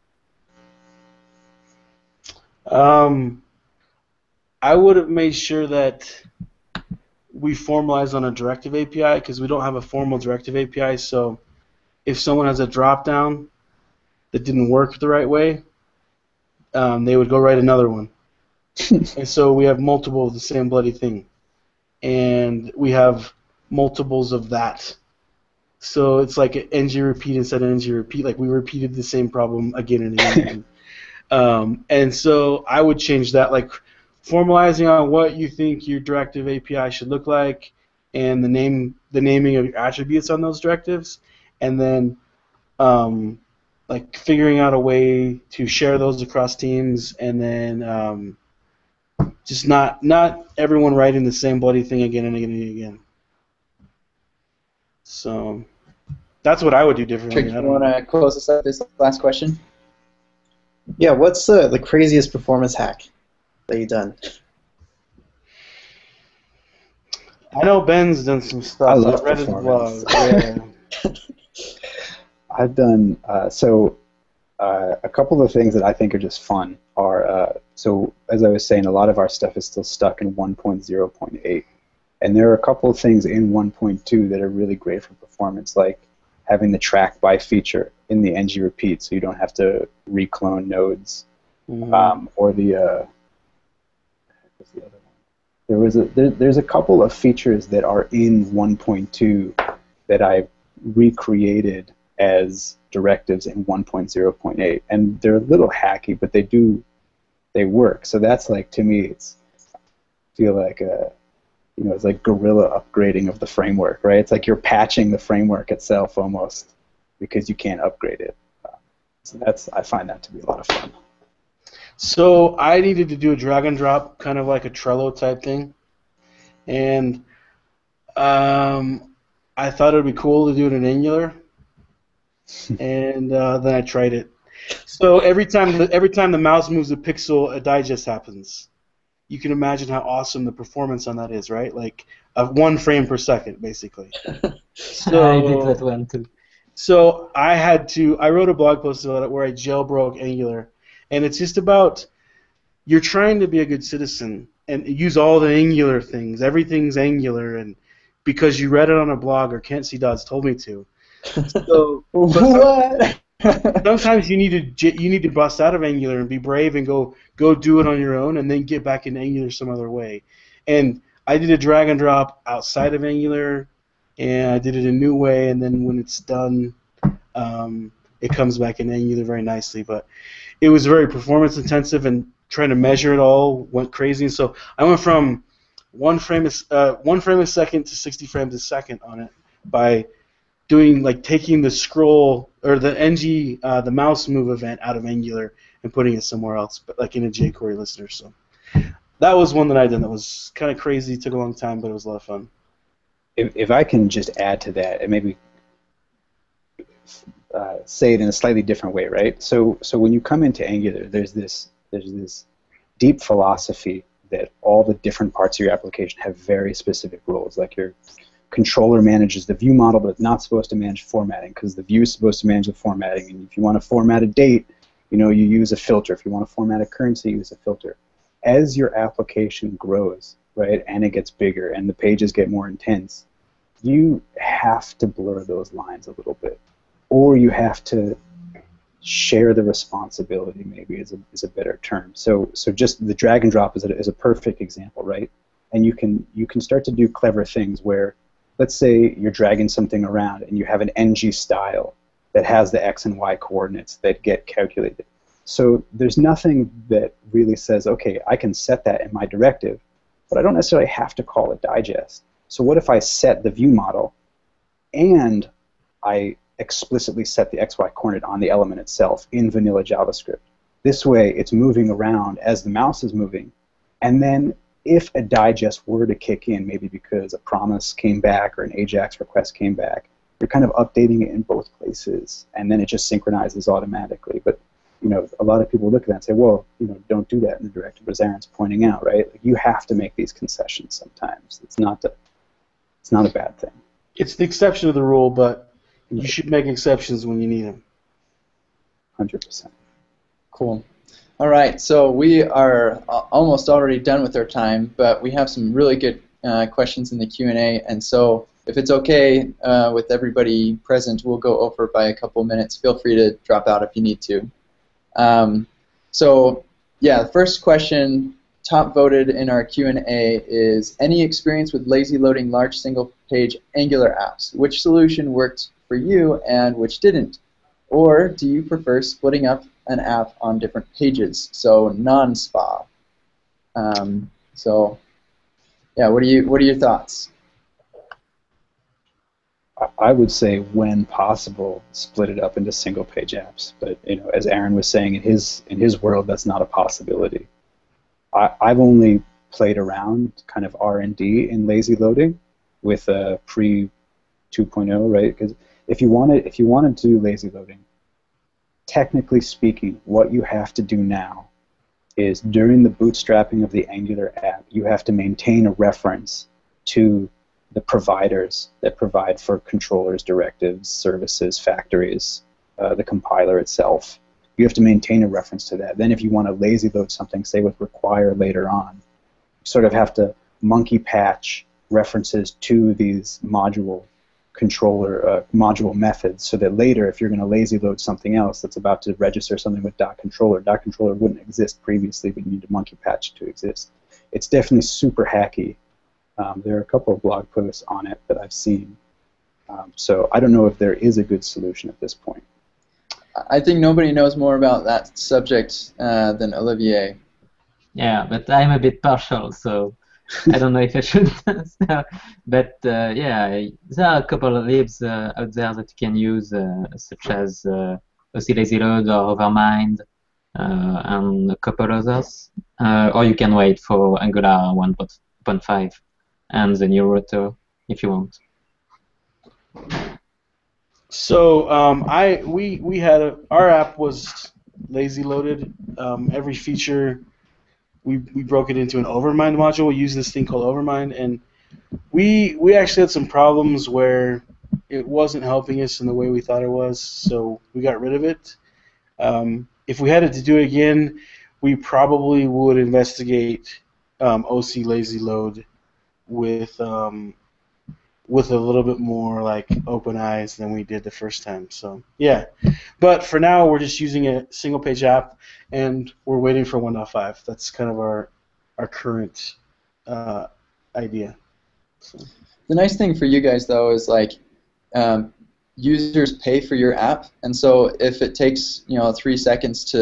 Um, I would have made sure that we formalize on a directive API because we don't have a formal directive API. So if someone has a dropdown that didn't work the right way, um, they would go write another one. <laughs> and so we have multiple of the same bloody thing. And we have multiples of that. So it's like an ng repeat instead of ng repeat. Like we repeated the same problem again and again. <laughs> um, and so I would change that, like formalizing on what you think your directive API should look like, and the name, the naming of your attributes on those directives, and then um, like figuring out a way to share those across teams, and then um, just not not everyone writing the same bloody thing again and again and again. So that's what I would do differently. Trick, I you don't want to close us up this last question? Yeah, what's the, the craziest performance hack that you've done? I know Ben's done some stuff. I love I've read his performance. blog. Yeah. <laughs> I've done uh, so. Uh, a couple of the things that I think are just fun are uh, so as I was saying, a lot of our stuff is still stuck in 1.0.8, and there are a couple of things in 1.2 that are really great for performance, like having the track by feature in the ng repeat, so you don't have to reclone nodes, Mhm. um, or the uh, the other one? There was a there, there's a couple of features that are in 1.2 that I recreated as directives in 1.0.8, and they're a little hacky, but they do they work. So that's like to me, it's feel like a you know it's like guerrilla upgrading of the framework, right? It's like you're patching the framework itself almost because you can't upgrade it. Uh, so that's I find that to be a lot of fun. So I needed to do a drag and drop, kind of like a Trello type thing, and um, I thought it would be cool to do it in Angular, and uh, then I tried it. So every time the, every time the mouse moves a pixel, a digest happens. You can imagine how awesome the performance on that is, right? Like uh, one frame per second, basically. So <laughs> I did that one too. so I had to. I wrote a blog post about it where I jailbroke Angular, and it's just about you're trying to be a good citizen and use all the Angular things. Everything's Angular, and because you read it on a blog or Kent C. Dodds told me to. So <laughs> what? sometimes you need to you need to bust out of Angular and be brave and go go do it on your own, and then get back in Angular some other way. And I did a drag and drop outside of Angular, and I did it a new way, and then when it's done, um, it comes back in Angular very nicely. But it was very performance intensive, and trying to measure it all went crazy. And so I went from one frame a, uh, one frame a second to 60 frames a second on it by doing like taking the scroll or the ng uh, the mouse move event out of Angular and putting it somewhere else, but like in a jQuery listener. So that was one that I did that was kind of crazy. Took a long time, but it was a lot of fun. if, if I can just add to that and maybe uh, say it in a slightly different way, right? So so when you come into Angular, there's this there's this deep philosophy that all the different parts of your application have very specific roles. Like your controller manages the view model, but it's not supposed to manage formatting because the view is supposed to manage the formatting. And if you want to format a date, you know you use a filter. If you want to format a currency, use a filter. As your application grows, right, and it gets bigger and the pages get more intense, you have to blur those lines a little bit, or you have to share the responsibility. Maybe is a is a better term. So so just the drag and drop is a, is a perfect example, right? And you can you can start to do clever things where, let's say you're dragging something around and you have an ng style that has the x and y coordinates that get calculated. So there's nothing that really says, okay, I can set that in my directive, but I don't necessarily have to call it digest. So what if I set the view model and I explicitly set the XY coordinate on the element itself in vanilla JavaScript. This way, it's moving around as the mouse is moving, and then if a digest were to kick in, maybe because a promise came back or an AJAX request came back, you're kind of updating it in both places, and then it just synchronizes automatically. But you know, a lot of people look at that and say, well, you know, don't do that in the directive, as Aaron's pointing out, right? Like, you have to make these concessions sometimes. It's not a, it's not a bad thing. It's the exception to the rule, but you should make exceptions when you need them. Hundred percent. Cool. All right, so we are uh, almost already done with our time, but we have some really good uh, questions in the Q&A, and so if it's okay uh, with everybody present, we'll go over by a couple minutes. Feel free to drop out if you need to. Um, so, yeah, the first question, top voted in our Q&A, is any experience with lazy loading large single-page Angular apps? Which solution worked for you and which didn't? Or do you prefer splitting up an app on different pages, so non-SPA? Um, so, yeah, what are you? What are your thoughts? I- would say, when possible, split it up into single-page apps. But you know, as Aaron was saying, in his in his world, that's not a possibility. I, I've only played around kind of R and D in lazy loading with a pre 2.0, right? Because if you wanted if you wanted to do lazy loading, technically speaking, what you have to do now is during the bootstrapping of the Angular app, you have to maintain a reference to the providers that provide for controllers, directives, services, factories, uh, the compiler itself. You have to maintain a reference to that. Then, if you want to lazy load something, say with require later on, you sort of have to monkey patch references to these module controller uh, module methods so that later if you're going to lazy load something else that's about to register something with dot controller dot controller wouldn't exist previously but you need to monkey patch to exist. It's definitely super hacky. Um, there are a couple of blog posts on it that i've seen. Um, so i don't know if there is a good solution at this point. I think nobody knows more about that subject uh, than Olivier. Yeah, but I'm a bit partial, so I don't know if I should. <laughs> so, but uh, yeah, there are a couple of libs uh, out there that you can use, uh, such as uh, OC Lazy Load or Overmind, uh, and a couple others. Uh, or you can wait for Angular 1.5 and the new router if you want. So um, I we we had a our app was lazy loaded. Um, every feature we we broke it into an Overmind module. We use this thing called Overmind, and we we actually had some problems where it wasn't helping us in the way we thought it was. So we got rid of it. Um, if we had it to do it again, we probably would investigate um, OC lazy load with um, with a little bit more like open eyes than we did the first time. So yeah, but for now we're just using a single page app, and we're waiting for 1.5. That's kind of our our current uh, idea. So. The nice thing for you guys though is like um, users pay for your app, and so if it takes you know three seconds to